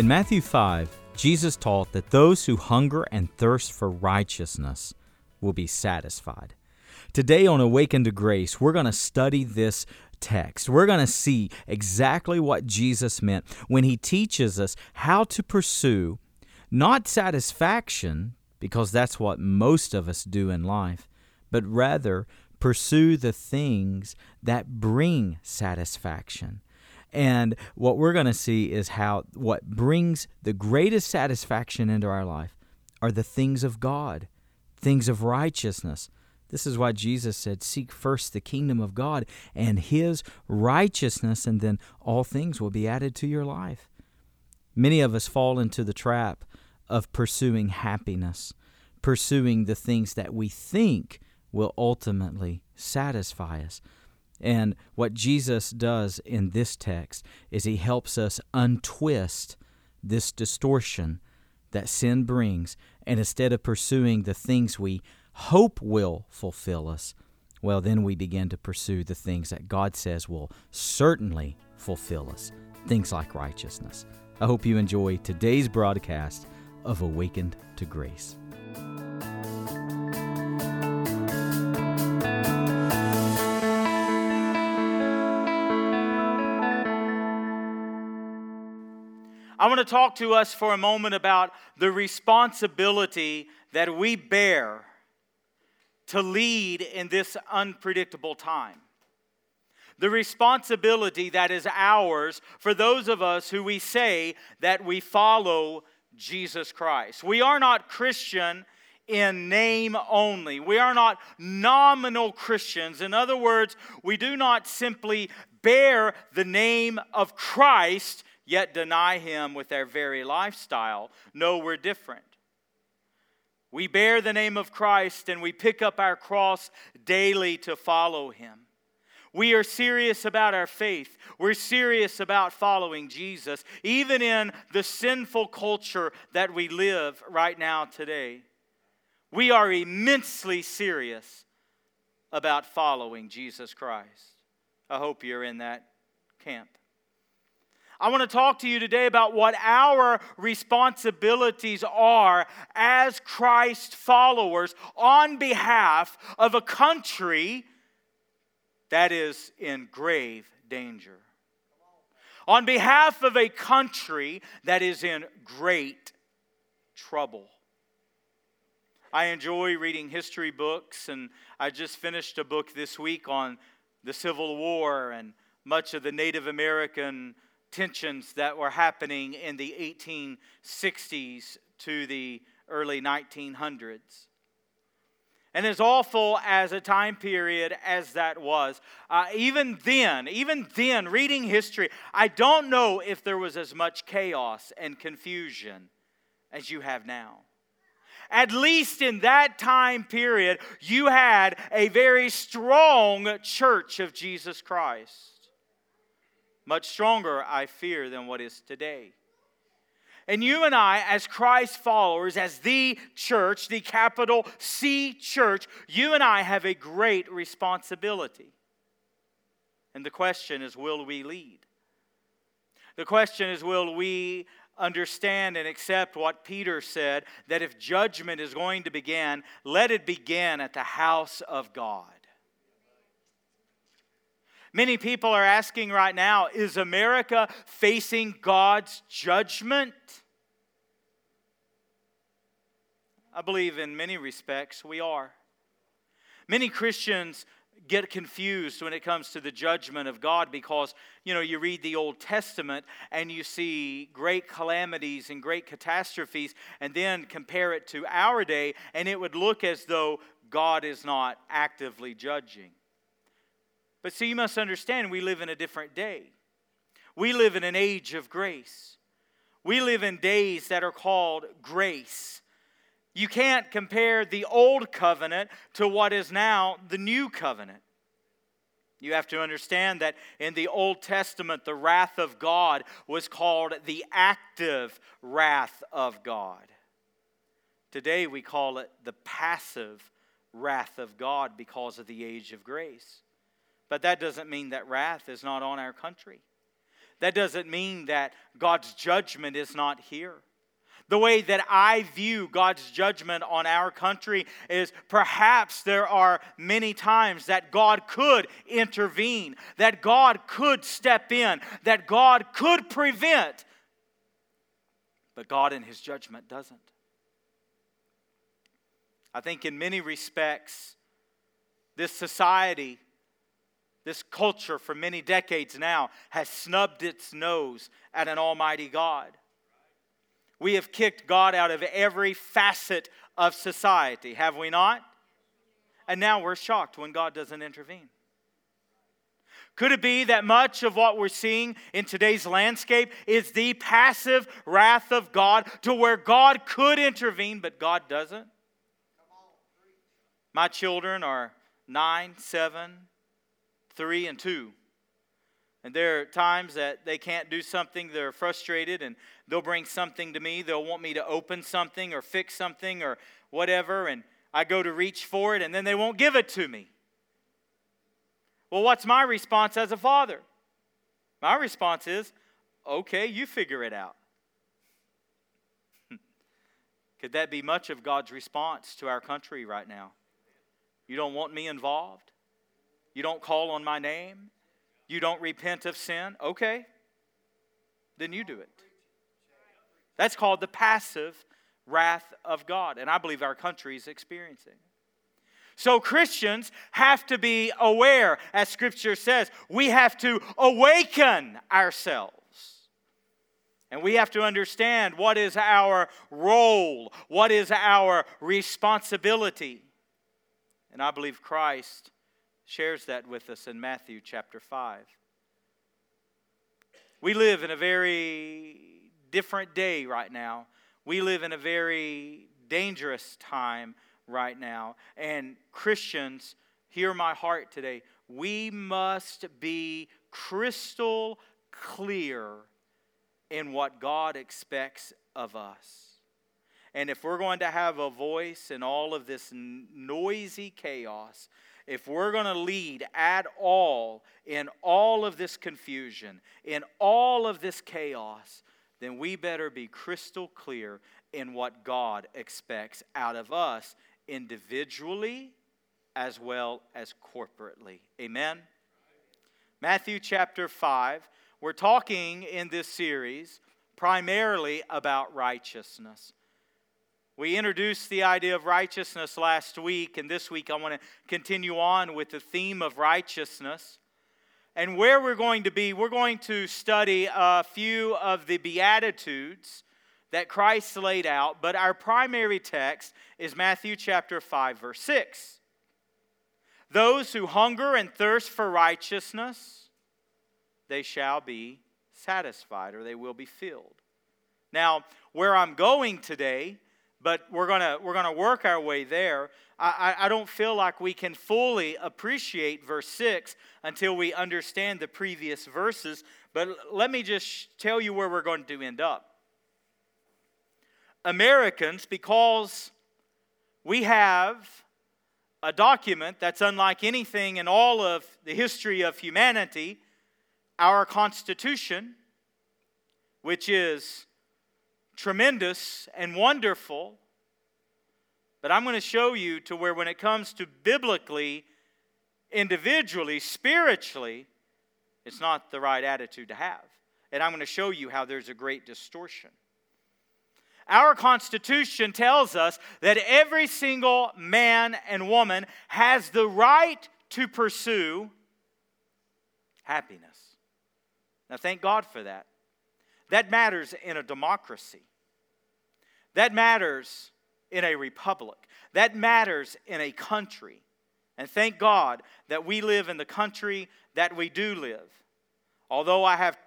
In Matthew 5, Jesus taught that those who hunger and thirst for righteousness will be satisfied. Today on Awaken to Grace, we're going to study this text. We're going to see exactly what Jesus meant when he teaches us how to pursue not satisfaction, because that's what most of us do in life, but rather pursue the things that bring satisfaction. And what we're going to see is how what brings the greatest satisfaction into our life are the things of God, things of righteousness. This is why Jesus said, Seek first the kingdom of God and his righteousness, and then all things will be added to your life. Many of us fall into the trap of pursuing happiness, pursuing the things that we think will ultimately satisfy us. And what Jesus does in this text is he helps us untwist this distortion that sin brings. And instead of pursuing the things we hope will fulfill us, well, then we begin to pursue the things that God says will certainly fulfill us, things like righteousness. I hope you enjoy today's broadcast of Awakened to Grace. I want to talk to us for a moment about the responsibility that we bear to lead in this unpredictable time. The responsibility that is ours for those of us who we say that we follow Jesus Christ. We are not Christian in name only. We are not nominal Christians. In other words, we do not simply bear the name of Christ yet deny him with their very lifestyle. No, we're different. We bear the name of Christ and we pick up our cross daily to follow him. We are serious about our faith. We're serious about following Jesus, even in the sinful culture that we live right now today. We are immensely serious about following Jesus Christ. I hope you're in that camp. I want to talk to you today about what our responsibilities are as Christ followers on behalf of a country that is in grave danger. On behalf of a country that is in great trouble. I enjoy reading history books, and I just finished a book this week on the Civil War and much of the Native American tensions that were happening in the 1860s to the early 1900s. And as awful as a time period as that was, uh, even then, even then, reading history, I don't know if there was as much chaos and confusion as you have now. At least in that time period, you had a very strong church of Jesus Christ. Much stronger, I fear, than what is today. And you and I, as Christ followers, as the church, the capital C church, you and I have a great responsibility. And the question is will we lead? The question is will we understand and accept what Peter said that if judgment is going to begin, let it begin at the house of God. Many people are asking right now is America facing God's judgment? I believe in many respects we are. Many Christians get confused when it comes to the judgment of God because, you know, you read the Old Testament and you see great calamities and great catastrophes, and then compare it to our day, and it would look as though God is not actively judging. But see, you must understand we live in a different day. We live in an age of grace. We live in days that are called grace. You can't compare the old covenant to what is now the new covenant. You have to understand that in the Old Testament, the wrath of God was called the active wrath of God. Today, we call it the passive wrath of God because of the age of grace. But that doesn't mean that wrath is not on our country. That doesn't mean that God's judgment is not here. The way that I view God's judgment on our country is perhaps there are many times that God could intervene, that God could step in, that God could prevent, but God in His judgment doesn't. I think in many respects, this society, this culture for many decades now has snubbed its nose at an almighty God. We have kicked God out of every facet of society, have we not? And now we're shocked when God doesn't intervene. Could it be that much of what we're seeing in today's landscape is the passive wrath of God to where God could intervene, but God doesn't? My children are nine, seven, three, and two. And there are times that they can't do something, they're frustrated, and they'll bring something to me. They'll want me to open something or fix something or whatever, and I go to reach for it, and then they won't give it to me. Well, what's my response as a father? My response is, okay, you figure it out. Could that be much of God's response to our country right now? You don't want me involved? You don't call on my name? You don't repent of sin? Okay, then you do it. That's called the passive wrath of God, and I believe our country is experiencing. So Christians have to be aware, as Scripture says, we have to awaken ourselves. And we have to understand what is our role, what is our responsibility. And I believe Christ shares that with us in Matthew chapter 5. We live in a very different day right now. We live in a very dangerous time right now. And Christians, hear my heart today. We must be crystal clear in what God expects of us. And if we're going to have a voice in all of this noisy chaos, if we're going to lead at all in all of this confusion, in all of this chaos, then we better be crystal clear in what God expects out of us individually as well as corporately. Amen? Matthew chapter 5. We're talking in this series primarily about righteousness. We introduced the idea of righteousness last week, and this week I want to continue on with the theme of righteousness. And where we're going to be, we're going to study a few of the Beatitudes that Christ laid out, but our primary text is Matthew chapter 5, verse 6. Those who hunger and thirst for righteousness, they shall be satisfied, or they will be filled. Now, where I'm going today but we're going we're gonna work our way there. I, I don't feel like we can fully appreciate verse 6 until we understand the previous verses, but let me just tell you where we're going to end up. Americans, because we have a document that's unlike anything in all of the history of humanity, our Constitution, which is tremendous and wonderful. But I'm going to show you to where, when it comes to biblically, individually, spiritually, it's not the right attitude to have. And I'm going to show you how there's a great distortion. Our Constitution tells us that every single man and woman has the right to pursue happiness. Now, thank God for that. That matters in a democracy. That matters in a republic. That matters in a country. And thank God that we live in the country that we do live. Although I have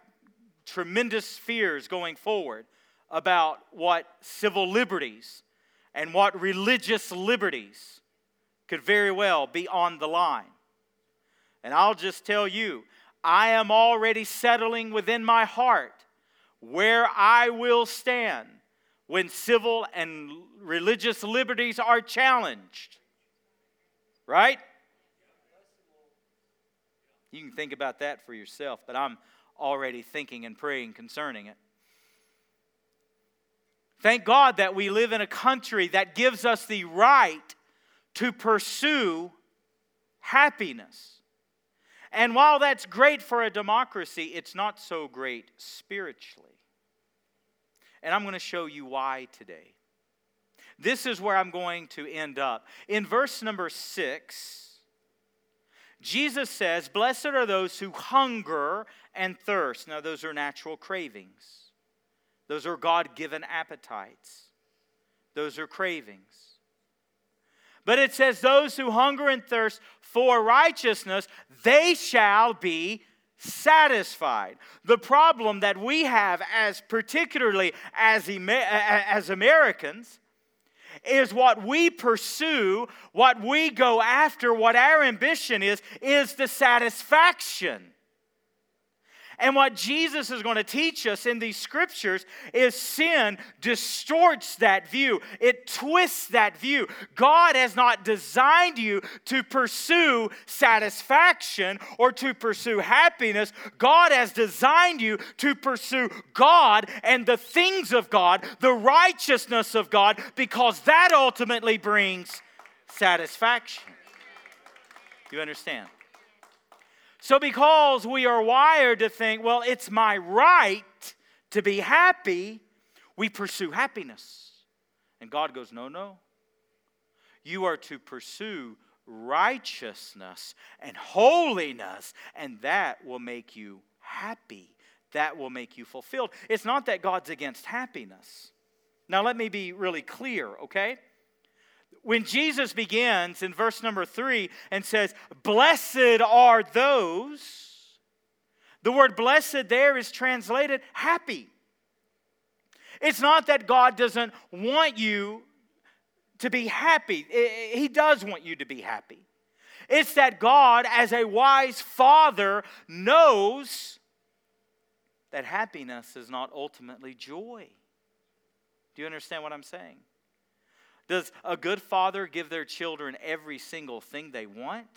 tremendous fears going forward about what civil liberties and what religious liberties could very well be on the line. And I'll just tell you, I am already settling within my heart where I will stand when civil and religious liberties are challenged. Right? You can think about that for yourself, but I'm already thinking and praying concerning it. Thank God that we live in a country that gives us the right to pursue happiness. And while that's great for a democracy, it's not so great spiritually. And I'm going to show you why today. This is where I'm going to end up. In verse number six, Jesus says, Blessed are those who hunger and thirst. Now, those are natural cravings, those are God given appetites, those are cravings. But it says, Those who hunger and thirst for righteousness, they shall be satisfied. The problem that we have, as particularly as, as Americans, is what we pursue, what we go after, what our ambition is, is the satisfaction and what Jesus is going to teach us in these scriptures is sin distorts that view, it twists that view. God has not designed you to pursue satisfaction or to pursue happiness. God has designed you to pursue God and the things of God, the righteousness of God, because that ultimately brings satisfaction. You understand? So, because we are wired to think, well, it's my right to be happy, we pursue happiness. And God goes, no, no. You are to pursue righteousness and holiness, and that will make you happy. That will make you fulfilled. It's not that God's against happiness. Now, let me be really clear, okay? When Jesus begins in verse number three and says, Blessed are those, the word blessed there is translated happy. It's not that God doesn't want you to be happy, He does want you to be happy. It's that God, as a wise father, knows that happiness is not ultimately joy. Do you understand what I'm saying? Does a good father give their children every single thing they want?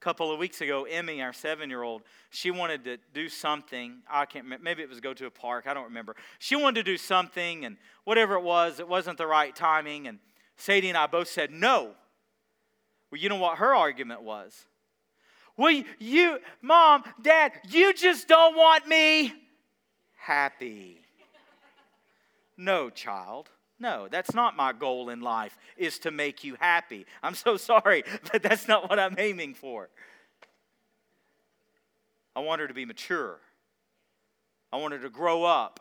A couple of weeks ago, Emmy, our seven year old, she wanted to do something. I can't remember. Maybe it was go to a park. I don't remember. She wanted to do something, and whatever it was, it wasn't the right timing. And Sadie and I both said no. Well, you know what her argument was? Well, you, mom, dad, you just don't want me happy. No, child. No, that's not my goal in life, is to make you happy. I'm so sorry, but that's not what I'm aiming for. I want her to be mature. I want her to grow up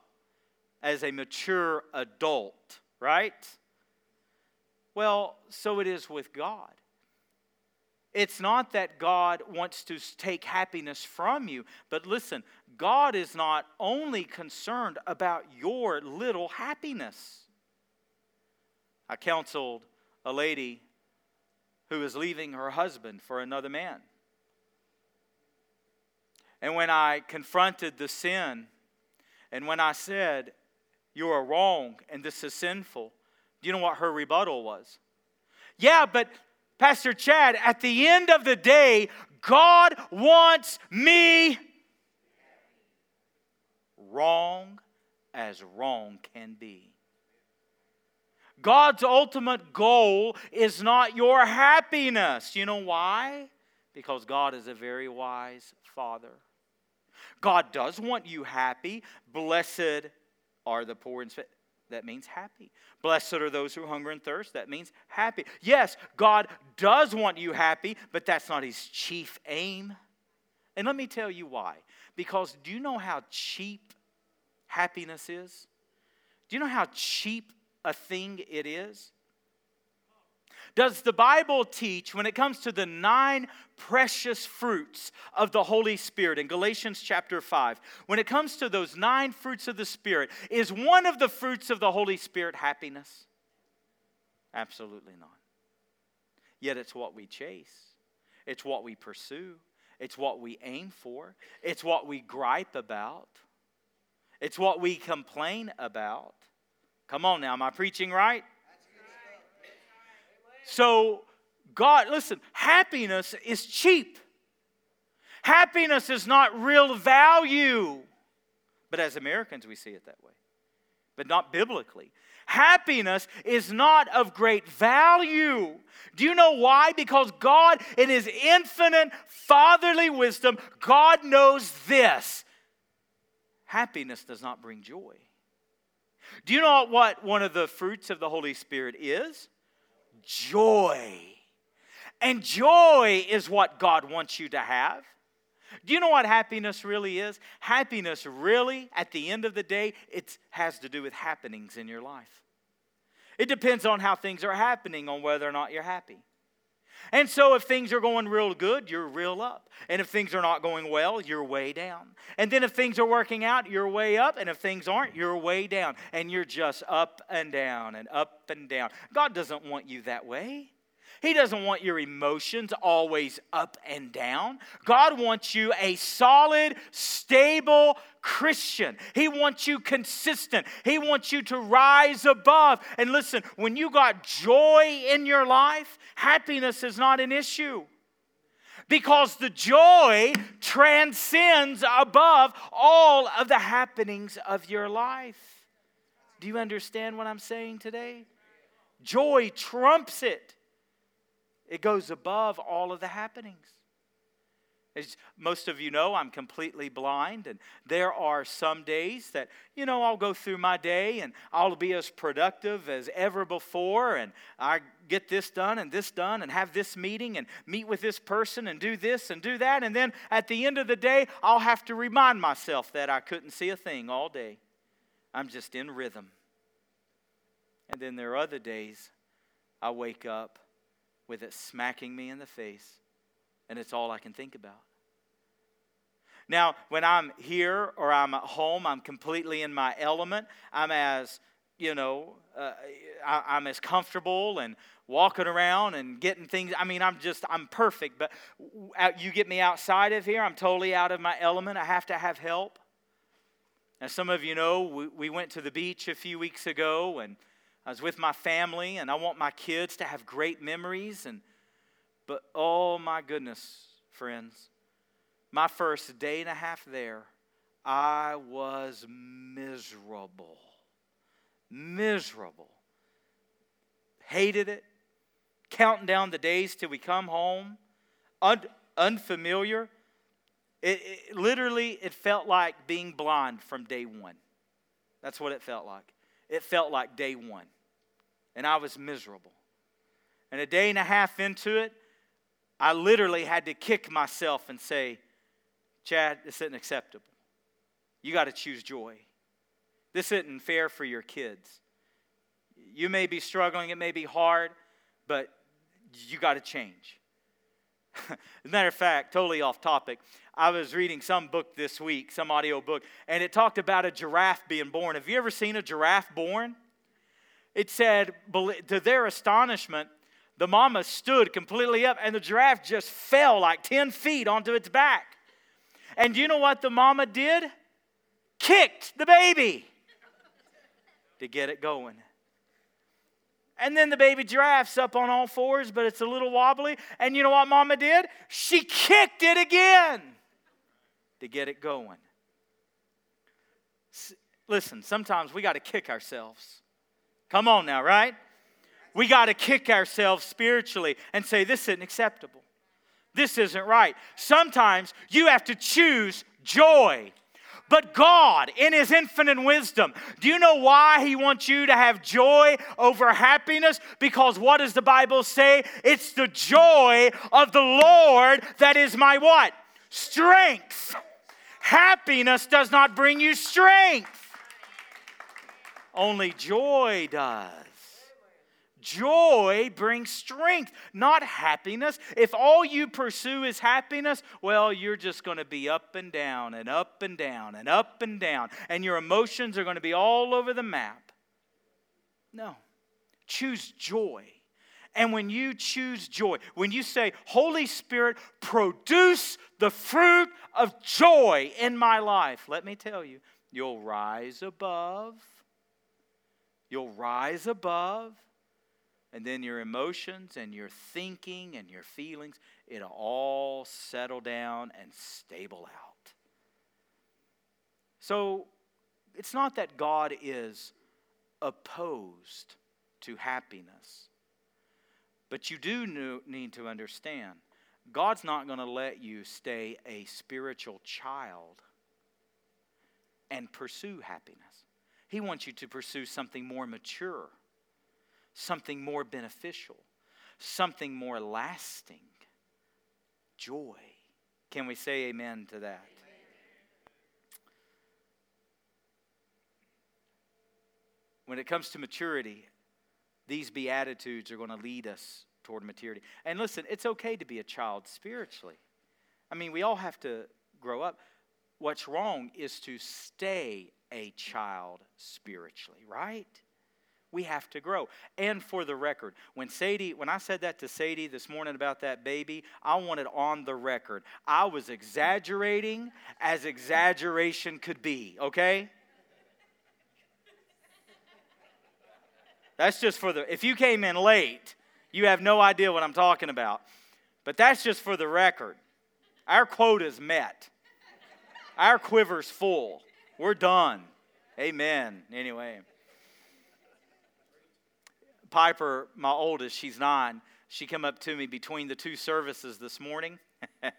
as a mature adult, right? Well, so it is with God. It's not that God wants to take happiness from you, but listen, God is not only concerned about your little happiness. I counseled a lady who was leaving her husband for another man. And when I confronted the sin, and when I said, You are wrong and this is sinful, do you know what her rebuttal was? Yeah, but Pastor Chad, at the end of the day, God wants me wrong as wrong can be. God's ultimate goal is not your happiness. You know why? Because God is a very wise Father. God does want you happy. Blessed are the poor in spirit. That means happy. Blessed are those who hunger and thirst. That means happy. Yes, God does want you happy, but that's not his chief aim. And let me tell you why. Because do you know how cheap happiness is? Do you know how cheap a thing it is? Does the Bible teach when it comes to the nine precious fruits of the Holy Spirit in Galatians chapter 5? When it comes to those nine fruits of the Spirit, is one of the fruits of the Holy Spirit happiness? Absolutely not. Yet it's what we chase, it's what we pursue, it's what we aim for, it's what we gripe about, it's what we complain about. Come on now, am I preaching right? So, God, listen, happiness is cheap. Happiness is not real value. But as Americans, we see it that way, but not biblically. Happiness is not of great value. Do you know why? Because God, in His infinite fatherly wisdom, God knows this happiness does not bring joy. Do you know what one of the fruits of the Holy Spirit is? Joy. And joy is what God wants you to have. Do you know what happiness really is? Happiness really, at the end of the day, it has to do with happenings in your life. It depends on how things are happening, on whether or not you're happy. And so, if things are going real good, you're real up. And if things are not going well, you're way down. And then, if things are working out, you're way up. And if things aren't, you're way down. And you're just up and down and up and down. God doesn't want you that way. He doesn't want your emotions always up and down. God wants you a solid, stable Christian. He wants you consistent. He wants you to rise above. And listen, when you got joy in your life, happiness is not an issue because the joy transcends above all of the happenings of your life. Do you understand what I'm saying today? Joy trumps it. It goes above all of the happenings. As most of you know, I'm completely blind, and there are some days that, you know, I'll go through my day and I'll be as productive as ever before, and I get this done and this done, and have this meeting and meet with this person and do this and do that. And then at the end of the day, I'll have to remind myself that I couldn't see a thing all day. I'm just in rhythm. And then there are other days I wake up with it smacking me in the face, and it's all I can think about. Now, when I'm here or I'm at home, I'm completely in my element. I'm as, you know, uh, I, am as comfortable and walking around and getting things. I mean, I'm just, I'm perfect. But you get me outside of here, I'm totally out of my element. I have to have help. As some of you know, we, we went to the beach a few weeks ago and I was with my family, and I want my kids to have great memories. And but oh my goodness, friends, my first day and a half there, I was miserable. Miserable. Hated it. Counting down the days till we come home. Un- unfamiliar. It, it, literally, it felt like being blind from day one. That's what it felt like. It felt like day one and I was miserable. And a day and a half into it, I literally had to kick myself and say, Chad, this isn't acceptable. You got to choose joy. This isn't fair for your kids. You may be struggling, it may be hard, but you got to change. As a matter of fact, totally off topic, I was reading some book this week, some audio book, and it talked about a giraffe being born. Have you ever seen a giraffe born? it said, to their astonishment, the mama stood completely up and the giraffe just fell like 10 feet onto its back. And do you know what the mama did? Kicked the baby to get it going. And then the baby giraffe's up on all fours, but it's a little wobbly. And you know what mama did? She kicked it again to get it going. Listen, sometimes we got to kick ourselves. Come on now, right? We got to kick ourselves spiritually and say, This isn't acceptable. This isn't right. Sometimes you have to choose joy. But God, in His infinite wisdom, do you know why He wants you to have joy over happiness? Because what does the Bible say? It's the joy of the Lord that is my what? Strength. Happiness does not bring you strength. Only joy does. Joy brings strength, not happiness. If all you pursue is happiness, well, you're just going to be up and down and up and down and up and down, and your emotions are going to be all over the map. No. Choose joy. And when you choose joy, when you say, Holy Spirit, produce the fruit of joy in my life, let me tell you, you'll rise above You'll rise above And then your emotions and your thinking and your feelings, it'll all settle down and stable out. So it's not that God is opposed to happiness, but you do need to understand God's not going to let you stay a spiritual child and pursue happiness. He wants you to pursue something more mature, something more beneficial, something more lasting joy. Can we say amen to that? When it comes to maturity, these Beatitudes are going to lead us toward maturity. And listen, it's okay to be a child spiritually. I mean, we all have to grow up. What's wrong is to stay a child spiritually, right? We have to grow. And for the record, when Sadie, when I said that to Sadie this morning about that baby, I wanted on the record. I was exaggerating as exaggeration could be, okay? That's just for the, if you came in late, you have no idea what I'm talking about. But that's just for the record. Our quota's met, our quiver's full. We're done. Amen. Anyway. Piper, my oldest, she's nine. She came up to me between the two services this morning.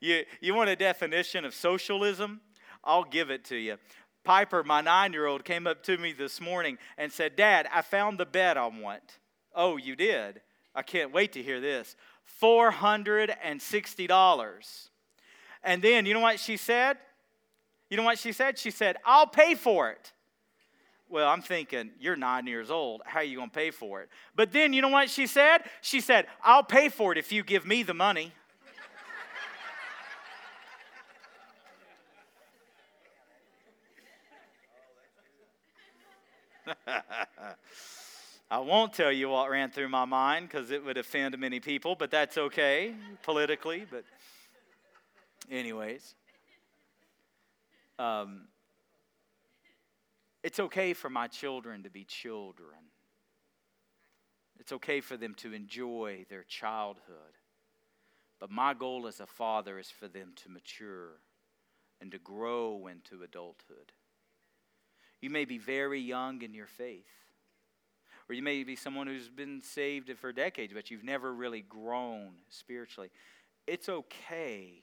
you, you want a definition of socialism? I'll give it to you. Piper, my nine year old, came up to me this morning and said, Dad, I found the bed I want. Oh, you did? I can't wait to hear this. $460. And then, you know what she said? You know what she said? She said, I'll pay for it. Well, I'm thinking, you're nine years old. How are you going to pay for it? But then, you know what she said? She said, I'll pay for it if you give me the money. I won't tell you what ran through my mind because it would offend many people, but that's okay politically. But, anyways, um, it's okay for my children to be children. It's okay for them to enjoy their childhood. But my goal as a father is for them to mature and to grow into adulthood. You may be very young in your faith, or you may be someone who's been saved for decades, but you've never really grown spiritually. It's okay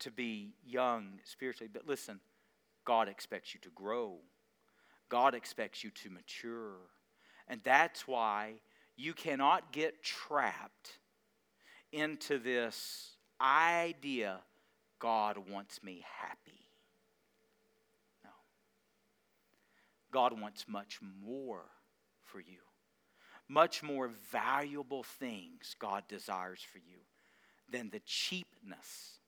to be young spiritually, but listen, God expects you to grow. God expects you to mature. And that's why you cannot get trapped into this idea God wants me happy. No. God wants much more for you. Much more valuable things God desires for you than the cheapness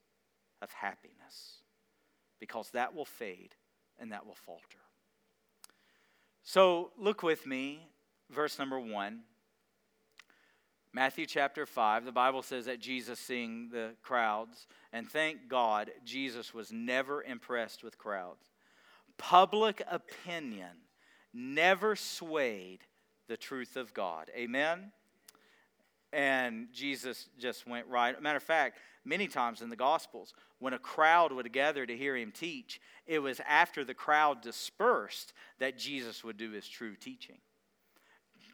of happiness, because that will fade and that will falter. So look with me, verse number one. Matthew chapter 5, the Bible says that Jesus seeing the crowds, and thank God, Jesus was never impressed with crowds public opinion never swayed the truth of God. Amen? And Jesus just went right. Matter of fact, many times in the Gospels, when a crowd would gather to hear him teach, it was after the crowd dispersed that Jesus would do his true teaching.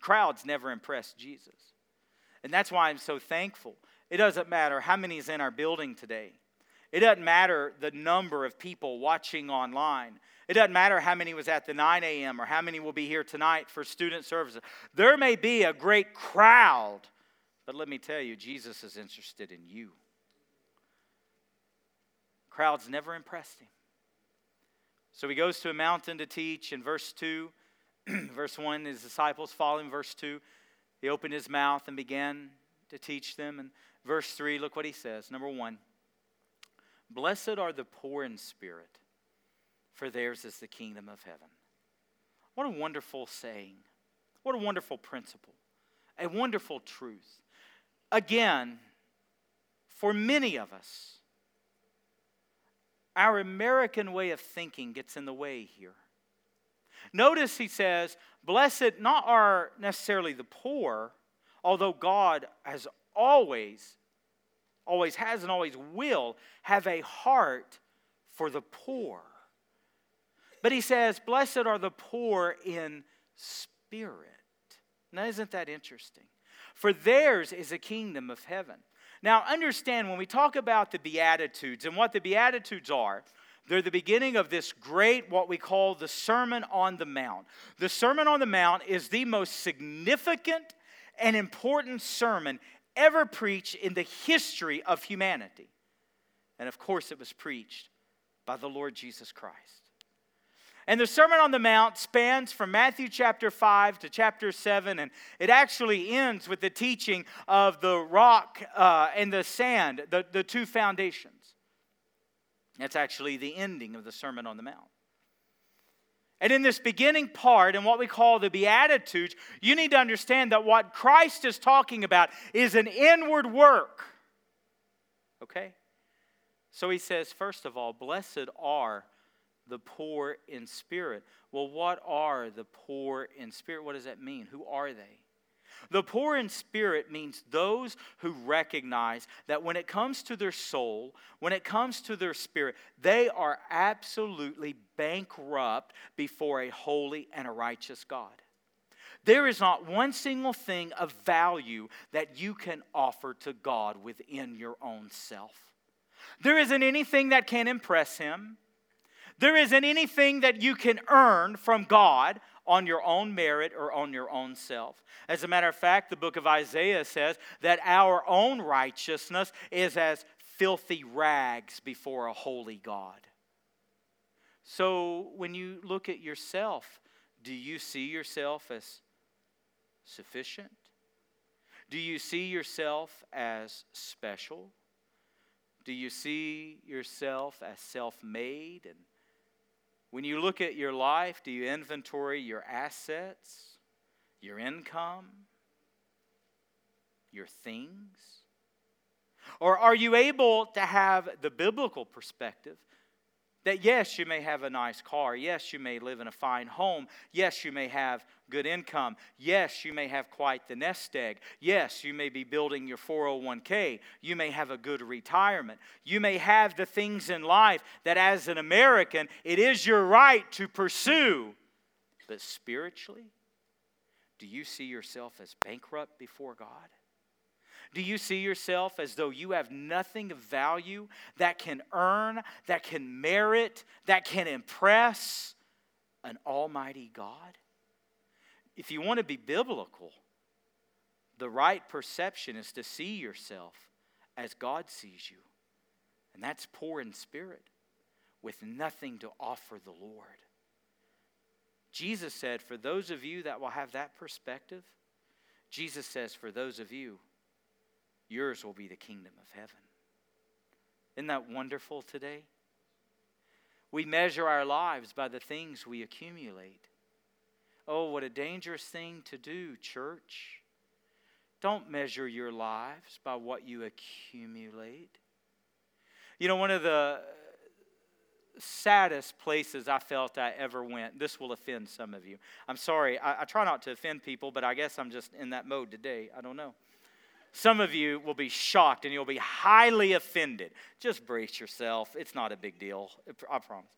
Crowds never impressed Jesus. And that's why I'm so thankful. It doesn't matter how many is in our building today. It doesn't matter the number of people watching online. It doesn't matter how many was at the 9 a.m. or how many will be here tonight for student services. There may be a great crowd, but let me tell you, Jesus is interested in you. Crowds never impressed him. So he goes to a mountain to teach in verse 2. verse 1, his disciples follow him. Verse 2, he opened his mouth and began to teach them. And verse 3, look what he says. Number 1, blessed are the poor in spirit for theirs is the kingdom of heaven. What a wonderful saying. What a wonderful principle. A wonderful truth. Again, for many of us, our American way of thinking gets in the way here. Notice he says, Blessed not are necessarily the poor, although God has always, always has and always will have a heart for the poor. But he says, Blessed are the poor in spirit. Now, isn't that interesting? For theirs is a kingdom of heaven. Now, understand when we talk about the Beatitudes and what the Beatitudes are, they're the beginning of this great, what we call the Sermon on the Mount. The Sermon on the Mount is the most significant and important sermon ever preached in the history of humanity. And of course, it was preached by the Lord Jesus Christ. And the Sermon on the Mount spans from Matthew chapter 5 to chapter 7, and it actually ends with the teaching of the rock uh, and the sand, the, the two foundations. That's actually the ending of the Sermon on the Mount. And in this beginning part, and what we call the Beatitudes, you need to understand that what Christ is talking about is an inward work. Okay? So he says, first of all, blessed are the poor in spirit. Well, what are the poor in spirit? What does that mean? Who are they? The poor in spirit means those who recognize that when it comes to their soul, when it comes to their spirit, they are absolutely bankrupt before a holy and a righteous God. There is not one single thing of value that you can offer to God within your own self. There isn't anything that can impress Him. There isn't anything that you can earn from God on your own merit or on your own self. As a matter of fact, the book of Isaiah says that our own righteousness is as filthy rags before a holy God. So when you look at yourself, do you see yourself as sufficient? Do you see yourself as special? Do you see yourself as self made and when you look at your life, do you inventory your assets, your income, your things? Or are you able to have the biblical perspective that yes, you may have a nice car. Yes, you may live in a fine home. Yes, you may have good income. Yes, you may have quite the nest egg. Yes, you may be building your 401k. You may have a good retirement. You may have the things in life that, as an American, it is your right to pursue. But spiritually, do you see yourself as bankrupt before God? Do you see yourself as though you have nothing of value that can earn, that can merit, that can impress an almighty God? If you want to be biblical, the right perception is to see yourself as God sees you. And that's poor in spirit with nothing to offer the Lord. Jesus said, For those of you that will have that perspective, Jesus says, For those of you yours will be the kingdom of heaven. Isn't that wonderful today? We measure our lives by the things we accumulate. Oh, what a dangerous thing to do, church. Don't measure your lives by what you accumulate. You know, one of the saddest places I felt I ever went, this will offend some of you. I'm sorry, I, I try not to offend people, but I guess I'm just in that mode today. I don't know. Some of you will be shocked and you'll be highly offended. Just brace yourself. It's not a big deal, I promise.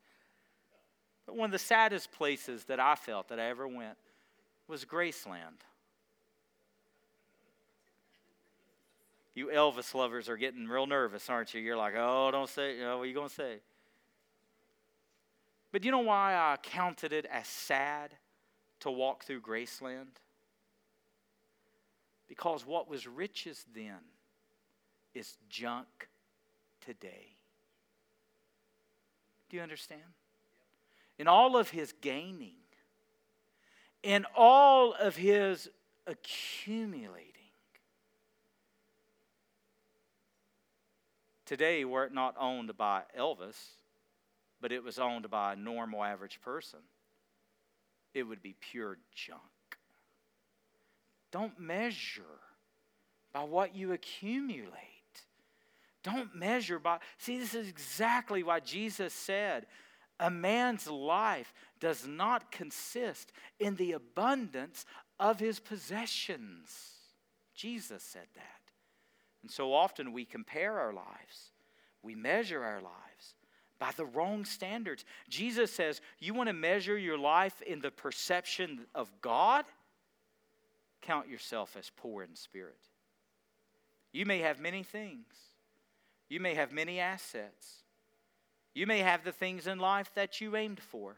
But one of the saddest places that I felt that I ever went was Graceland. You Elvis lovers are getting real nervous, aren't you? You're like, oh, don't say, oh, you know, what are you going to say? But do you know why I counted it as sad to walk through Graceland? Because what was riches then is junk today. Do you understand? In all of his gaining, in all of his accumulating, today, were it not owned by Elvis, but it was owned by a normal average person, it would be pure junk. Don't measure by what you accumulate. Don't measure by. See, this is exactly why Jesus said, A man's life does not consist in the abundance of his possessions. Jesus said that. And so often we compare our lives, we measure our lives by the wrong standards. Jesus says, You want to measure your life in the perception of God? Count yourself as poor in spirit. You may have many things, you may have many assets, you may have the things in life that you aimed for,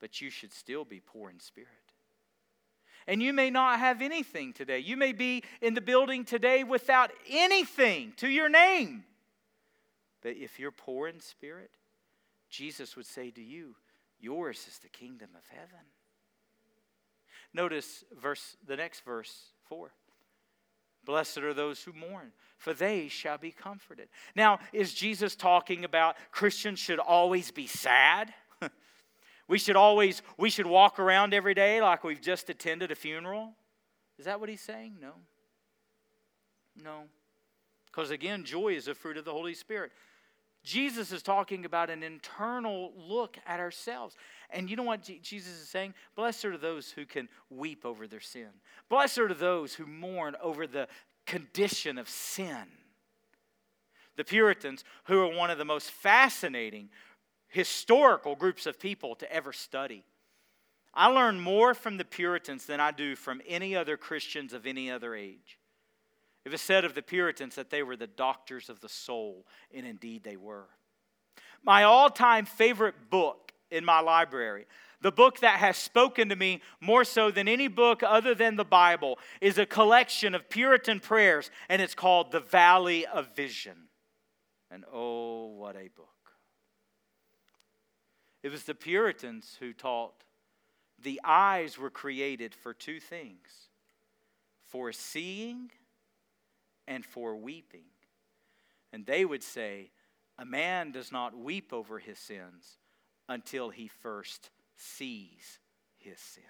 but you should still be poor in spirit. And you may not have anything today. You may be in the building today without anything to your name. But if you're poor in spirit, Jesus would say to you, Yours is the kingdom of heaven. Notice verse the next verse 4. Blessed are those who mourn, for they shall be comforted. Now, is Jesus talking about Christians should always be sad? We should always, we should walk around every day like we've just attended a funeral. Is that what he's saying? No. No. Because again, joy is a fruit of the Holy Spirit. Jesus is talking about an internal look at ourselves. And you know what Jesus is saying? Blessed are those who can weep over their sin. Blessed are those who mourn over the condition of sin. The Puritans, who are one of the most fascinating historical groups of people to ever study. I learn more from the Puritans than I do from any other Christians of any other age. It was said of the Puritans that they were the doctors of the soul, and indeed they were. My all time favorite book in my library, the book that has spoken to me more so than any book other than the Bible, is a collection of Puritan prayers, and it's called The Valley of Vision. And oh, what a book! It was the Puritans who taught the eyes were created for two things for seeing and for weeping. And they would say, a man does not weep over his sins until he first sees his sin.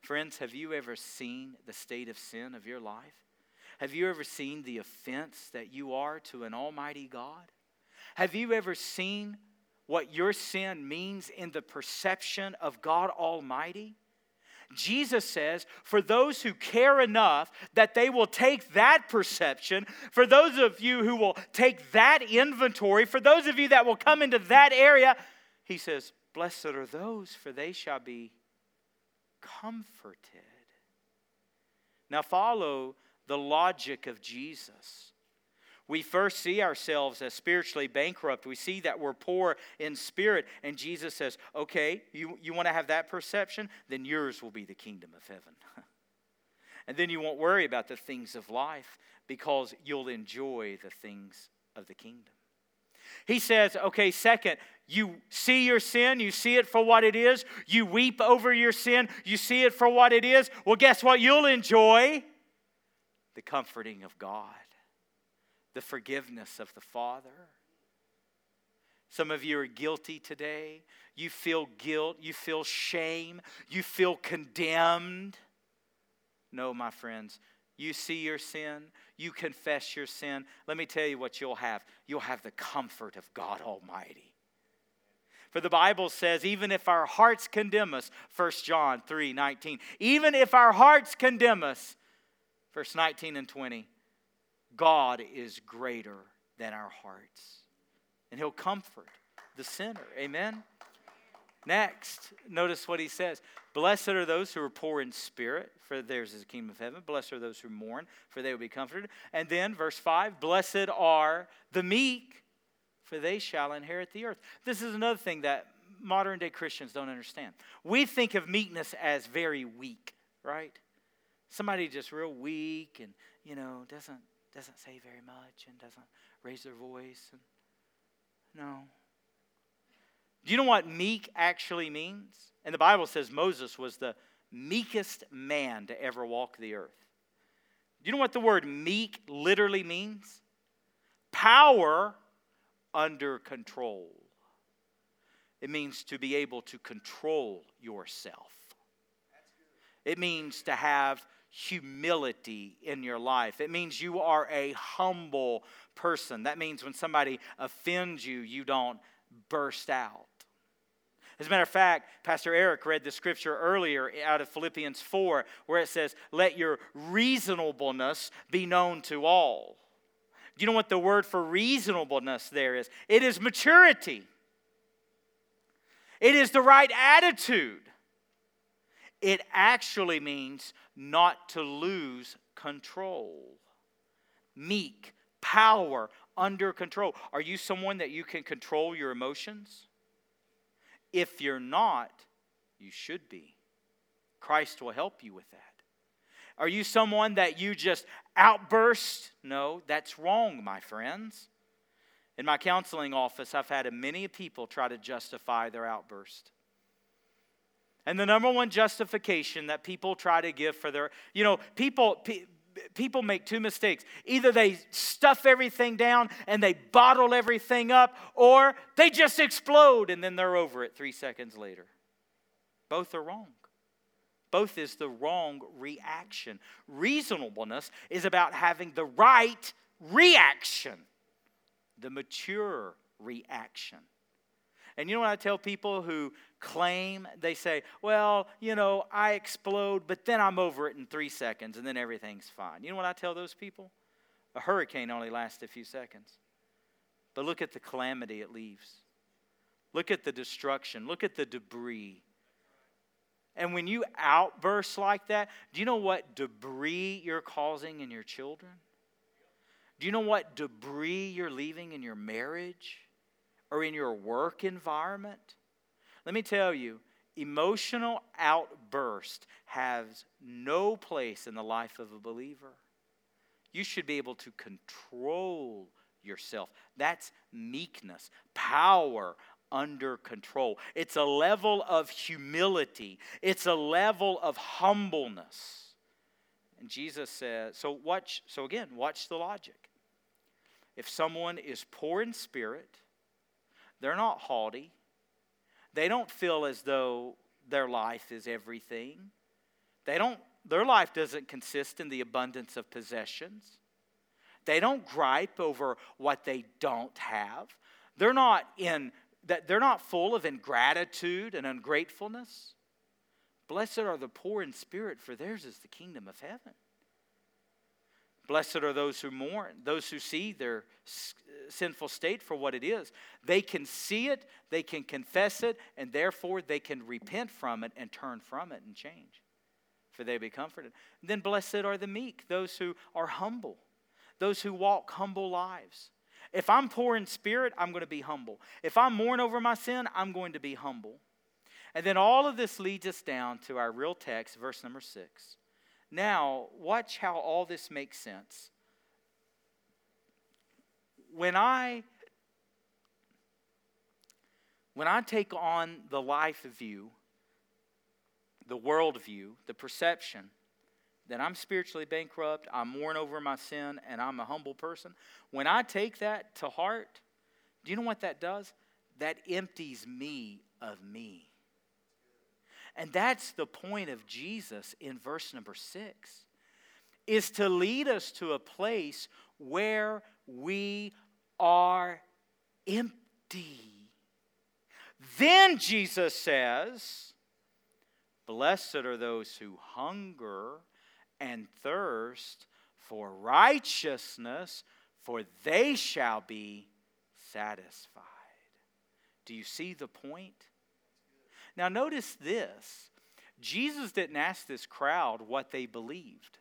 Friends, have you ever seen the state of sin of your life? Have you ever seen the offense that you are to an almighty God? Have you ever seen what your sin means in the perception of God Almighty? Jesus says, for those who care enough that they will take that perception, for those of you who will take that inventory, for those of you that will come into that area, he says, Blessed are those, for they shall be comforted. Now, follow the logic of Jesus we first see ourselves as spiritually bankrupt. We see that we're poor in spirit. And Jesus says, okay, you, you want to have that perception? Then yours will be the kingdom of heaven. and then you won't worry about the things of life because you'll enjoy the things of the kingdom. He says, okay, second, you see your sin, you see it for what it is, you weep over your sin, you see it for what it is. Well, guess what? You'll enjoy the comforting of God the forgiveness of the Father. Some of you are guilty today. You feel guilt. You feel shame. You feel condemned. No, my friends, you see your sin. You confess your sin. Let me tell you what you'll have you'll have the comfort of God Almighty. For the Bible says, even if our hearts condemn us, 1 John 3 19, even if our hearts condemn us, verse 19 and 20, God is greater than our hearts. And he'll comfort the sinner. Amen? Next, notice what he says Blessed are those who are poor in spirit, for theirs is the kingdom of heaven. Blessed are those who mourn, for they will be comforted. And then, verse 5 Blessed are the meek, for they shall inherit the earth. This is another thing that modern day Christians don't understand. We think of meekness as very weak, right? Somebody just real weak and, you know, doesn't doesn't say very much and doesn't raise their voice. And, no. Do you know what meek actually means? And the Bible says Moses was the meekest man to ever walk the earth. Do you know what the word meek literally means? Power under control. It means to be able to control yourself. It means to have humility in your life. It means you are a humble person. That means when somebody offends you, you don't burst out. As a matter of fact, Pastor Eric read the scripture earlier out of Philippians 4 where it says, Let your reasonableness be known to all. Do you know what the word for reasonableness there is? It is maturity, it is the right attitude. It actually means not to lose control. Meek, power, under control. Are you someone that you can control your emotions? If you're not, you should be. Christ will help you with that. Are you someone that you just outburst? No, that's wrong, my friends. In my counseling office, I've had many people try to justify their outburst. And the number one justification that people try to give for their, you know, people, people make two mistakes. Either they stuff everything down and they bottle everything up, or they just explode and then they're over it three seconds later. Both are wrong. Both is the wrong reaction. Reasonableness is about having the right reaction, the mature reaction. And you know what I tell people who claim, they say, well, you know, I explode, but then I'm over it in three seconds and then everything's fine. You know what I tell those people? A hurricane only lasts a few seconds. But look at the calamity it leaves. Look at the destruction. Look at the debris. And when you outburst like that, do you know what debris you're causing in your children? Do you know what debris you're leaving in your marriage? Or in your work environment, let me tell you, emotional outburst has no place in the life of a believer. You should be able to control yourself. That's meekness, power under control. It's a level of humility, it's a level of humbleness. And Jesus says, so watch, so again, watch the logic. If someone is poor in spirit, they're not haughty. They don't feel as though their life is everything. They don't, their life doesn't consist in the abundance of possessions. They don't gripe over what they don't have. They're not in that they're not full of ingratitude and ungratefulness. Blessed are the poor in spirit, for theirs is the kingdom of heaven. Blessed are those who mourn, those who see their sinful state for what it is. They can see it, they can confess it, and therefore they can repent from it and turn from it and change, for they be comforted. then blessed are the meek, those who are humble, those who walk humble lives. If I'm poor in spirit, I'm going to be humble. If I mourn over my sin, I'm going to be humble. And then all of this leads us down to our real text, verse number six. Now, watch how all this makes sense. When I when I take on the life view, the world view, the perception that I'm spiritually bankrupt, I'm mourn over my sin, and I'm a humble person, when I take that to heart, do you know what that does? That empties me of me. And that's the point of Jesus in verse number six, is to lead us to a place where we are empty. Then Jesus says, Blessed are those who hunger and thirst for righteousness, for they shall be satisfied. Do you see the point? Now, notice this Jesus didn't ask this crowd what they believed.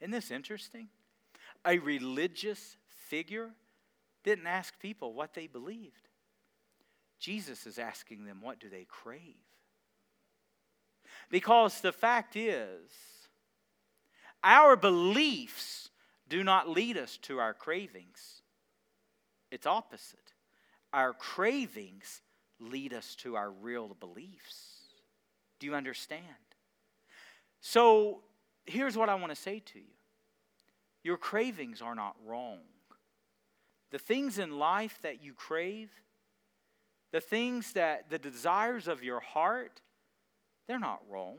Isn't this interesting? A religious figure didn't ask people what they believed. Jesus is asking them, what do they crave? Because the fact is, our beliefs do not lead us to our cravings. It's opposite. Our cravings lead us to our real beliefs. Do you understand? So here's what I want to say to you your cravings are not wrong. The things in life that you crave, the things that, the desires of your heart, they're not wrong.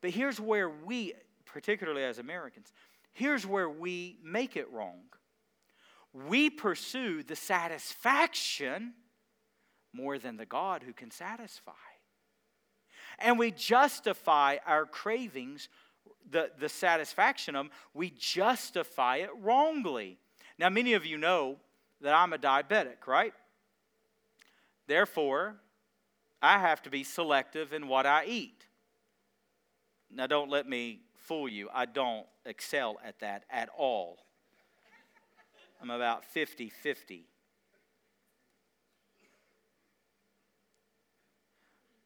But here's where we, particularly as Americans, here's where we make it wrong. we pursue the satisfaction more than the God who can satisfy. And we justify our cravings, the, the satisfaction of we justify it wrongly. Now, many of you know that I'm a diabetic, right? Therefore, I have to be selective in what I eat. Now, don't let me fool you. I don't excel at that at all. I'm about 50 50.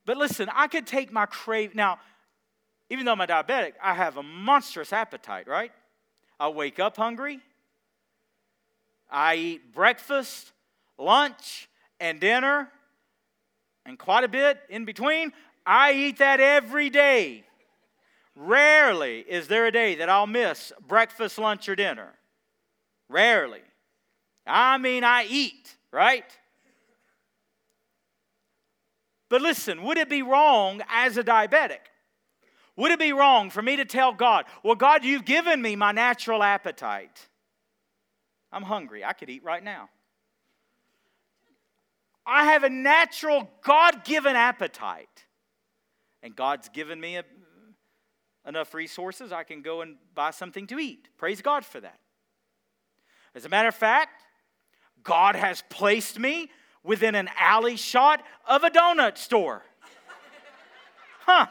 But listen, I could take my crave. Now, even though I'm a diabetic, I have a monstrous appetite, right? I wake up hungry. I eat breakfast, lunch, and dinner, and quite a bit in between. I eat that every day. Rarely is there a day that I'll miss breakfast, lunch, or dinner. Rarely. I mean, I eat, right? But listen, would it be wrong as a diabetic? Would it be wrong for me to tell God, well, God, you've given me my natural appetite? I'm hungry. I could eat right now. I have a natural, God given appetite. And God's given me a, enough resources, I can go and buy something to eat. Praise God for that. As a matter of fact, God has placed me within an alley shot of a donut store. Huh.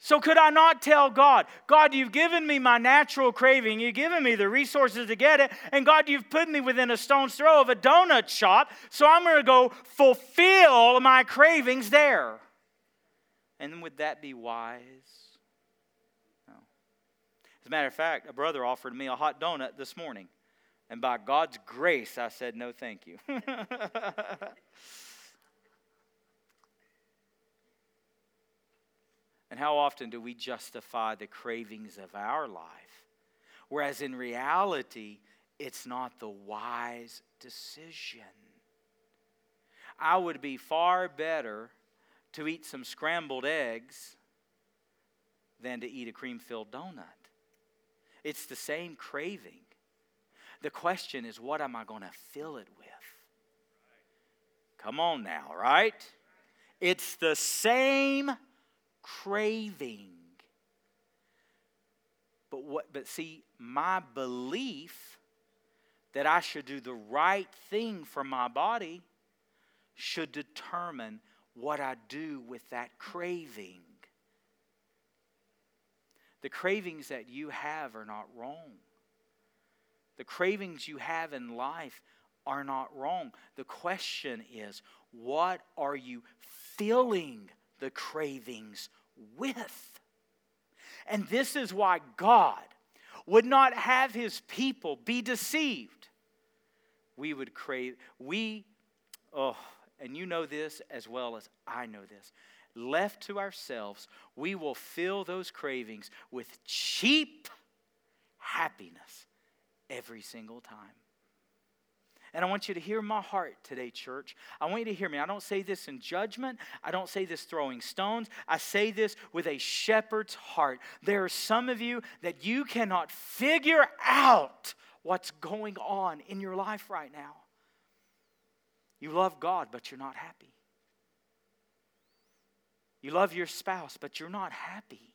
So, could I not tell God, God, you've given me my natural craving, you've given me the resources to get it, and God, you've put me within a stone's throw of a donut shop, so I'm going to go fulfill my cravings there. And would that be wise? No. As a matter of fact, a brother offered me a hot donut this morning. And by God's grace, I said, no, thank you. and how often do we justify the cravings of our life? Whereas in reality, it's not the wise decision. I would be far better to eat some scrambled eggs than to eat a cream filled donut. It's the same craving. The question is, what am I going to fill it with? Come on now, right? It's the same craving. But what but see, my belief that I should do the right thing for my body should determine what I do with that craving. The cravings that you have are not wrong. The cravings you have in life are not wrong. The question is, what are you filling the cravings with? And this is why God would not have his people be deceived. We would crave, we, oh, and you know this as well as I know this. Left to ourselves, we will fill those cravings with cheap happiness every single time. And I want you to hear my heart today, church. I want you to hear me. I don't say this in judgment. I don't say this throwing stones. I say this with a shepherd's heart. There are some of you that you cannot figure out what's going on in your life right now. You love God, but you're not happy. You love your spouse, but you're not happy.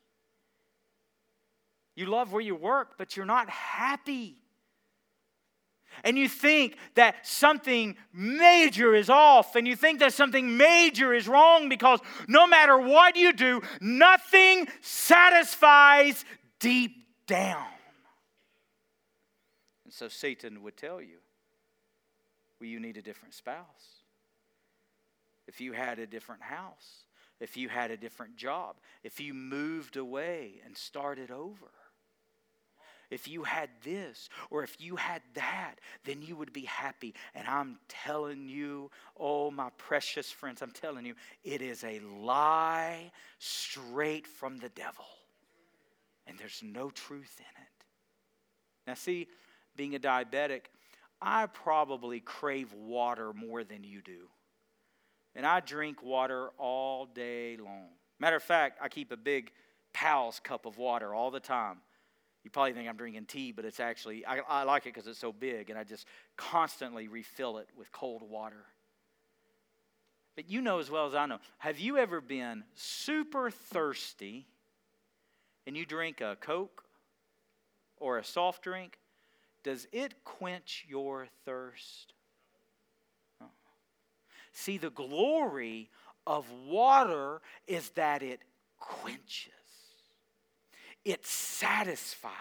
You love where you work, but you're not happy and you think that something major is off and you think that something major is wrong because no matter what you do, nothing satisfies deep down. And so Satan would tell you, well, you need a different spouse. If you had a different house, if you had a different job, if you moved away and started over if you had this or if you had that, then you would be happy. And I'm telling you, oh, my precious friends, I'm telling you, it is a lie straight from the devil. And there's no truth in it. Now, see, being a diabetic, I probably crave water more than you do. And I drink water all day long. Matter of fact, I keep a big Pal's cup of water all the time You probably think I'm drinking tea, but it's actually, I, I like it because it's so big, and I just constantly refill it with cold water. But you know as well as I know, have you ever been super thirsty and you drink a Coke or a soft drink? Does it quench your thirst? Oh. See, the glory of water is that it quenches, it satisfies.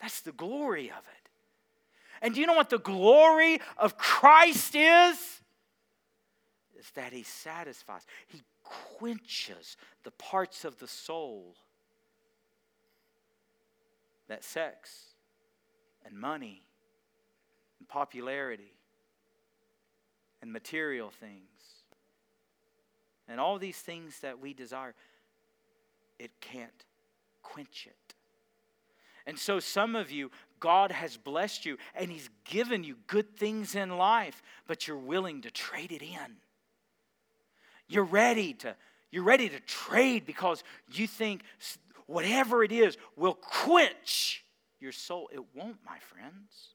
That's the glory of it. And do you know what the glory of Christ is? Is that he satisfies, he quenches the parts of the soul that sex and money and popularity and material things and all these things that we desire, it can't quench it. And so, some of you, God has blessed you and He's given you good things in life, but you're willing to trade it in. You're ready to, you're ready to trade because you think whatever it is will quench your soul. It won't, my friends.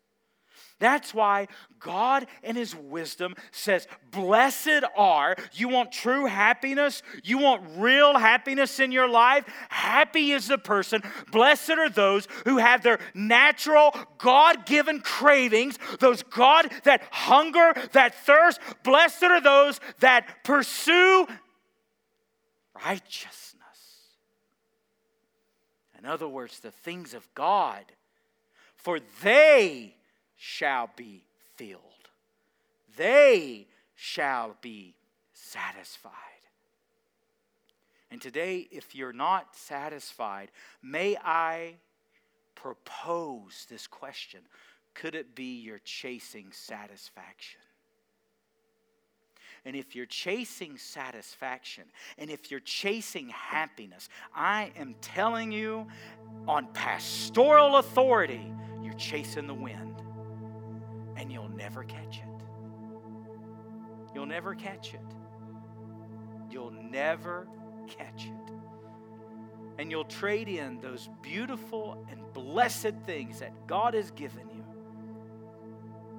That's why God, in His wisdom, says, Blessed are, you want true happiness? You want real happiness in your life? Happy is the person, blessed are those who have their natural, God given cravings, those God that hunger, that thirst. Blessed are those that pursue righteousness. In other words, the things of God, for they shall be filled. They shall be satisfied. And today, if you're not satisfied, may I propose this question Could it be you're chasing satisfaction? And if you're chasing satisfaction and if you're chasing happiness, I am telling you on pastoral authority, you're chasing the wind and you'll never catch it. You'll never catch it. You'll never catch it. And you'll trade in those beautiful and blessed things that God has given you.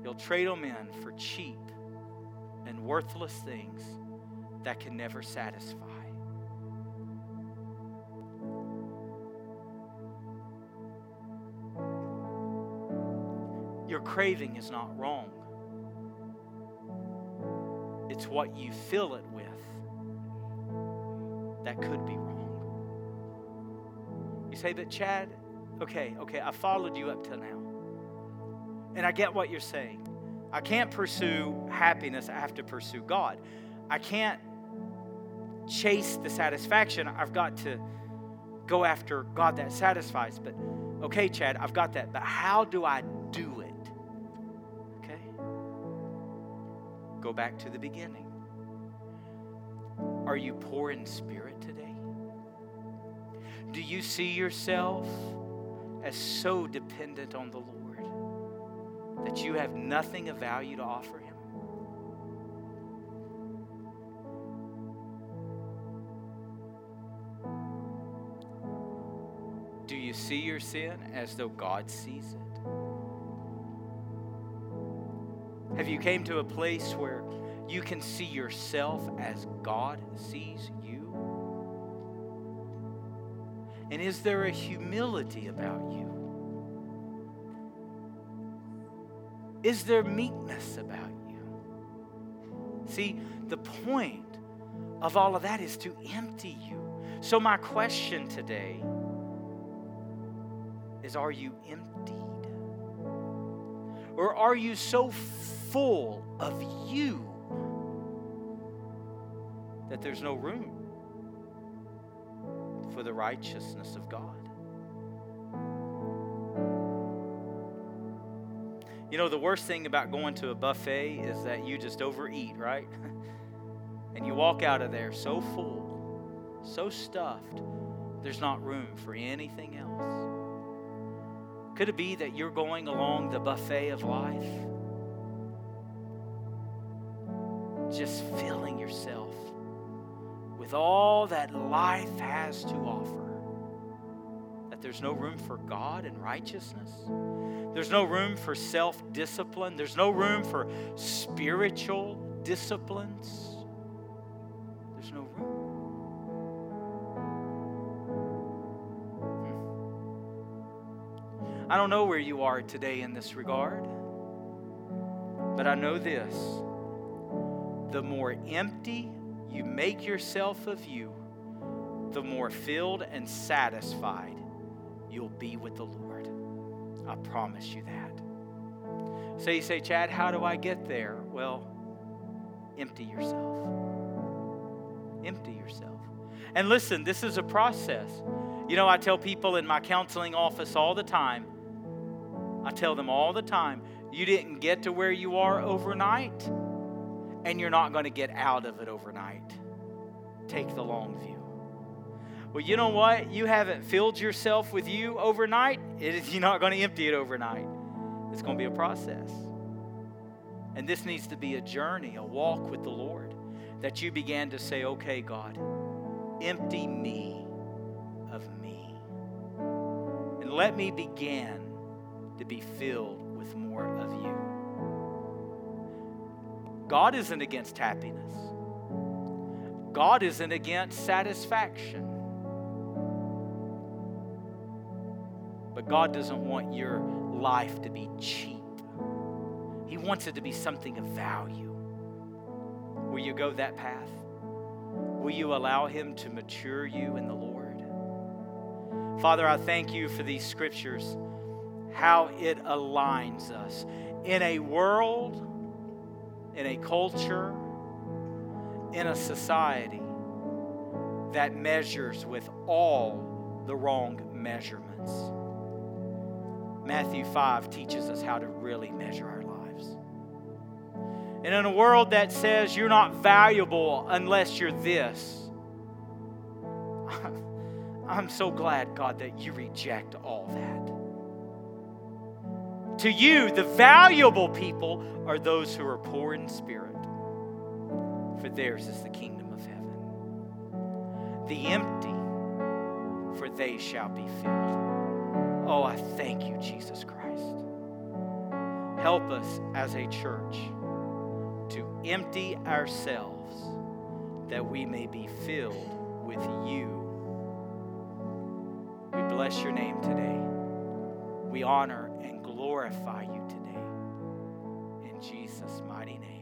You'll trade them in for cheap and worthless things that can never satisfy. Craving is not wrong. It's what you fill it with that could be wrong. You say, but Chad, okay, okay, I followed you up till now. And I get what you're saying. I can't pursue happiness, I have to pursue God. I can't chase the satisfaction, I've got to go after God that satisfies. But okay, Chad, I've got that. But how do I do it? Go back to the beginning. Are you poor in spirit today? Do you see yourself as so dependent on the Lord? that you have nothing of value to offer him? Do you see your sin as though God sees it? Have you came to a place where you can see yourself as God sees you? And is there a humility about you? Is there meekness about you? See, the point of all of that is to empty you. So, my question today is Are you emptied? Or are you so full of you that there's no room for the righteousness of God? You know, the worst thing about going to a buffet is that you just overeat, right? and you walk out of there so full, so stuffed, there's not room for anything else. Could it be that you're going along the buffet of life? Just filling yourself with all that life has to offer, that there's no room for God and righteousness. There's no room for self discipline. There's no room for spiritual disciplines. There's no room. Hmm. I don't know where you are today in this regard, but I know this the more empty you make yourself of you, the more filled and satisfied you'll be with the Lord. I promise you that. So you say, Chad, how do I get there? Well, empty yourself. Empty yourself. And listen, this is a process. You know, I tell people in my counseling office all the time, I tell them all the time, you didn't get to where you are overnight, and you're not going to get out of it overnight. Take the long view. Well, you know what? You haven't filled yourself with you overnight. you're not going to empty it overnight. It's going to be a process. And this needs to be a journey, a walk with the Lord, that you began to say, okay, God, empty me of me. And let me begin to be filled with more of you. God isn't against happiness. God isn't against satisfaction. But God doesn't want your life to be cheap, He wants it to be something of value. Will you go that path? Will you allow Him to mature you in the Lord? Father, I thank you for these scriptures, how it aligns us in a world, in a culture, in a society that measures with all the wrong measurements. Matthew 5 teaches us how to really measure our lives. And in a world that says you're not valuable unless you're this, I'm so glad, God, that you reject all that. To you, the valuable people are those who are poor in spirit, for theirs is the kingdom of heaven. The empty, for they shall be filled. Oh, I thank you, Jesus Christ. Help us as a church to empty ourselves that we may be filled with you. We bless your name today. We honor glorify you today. In Jesus' mighty name.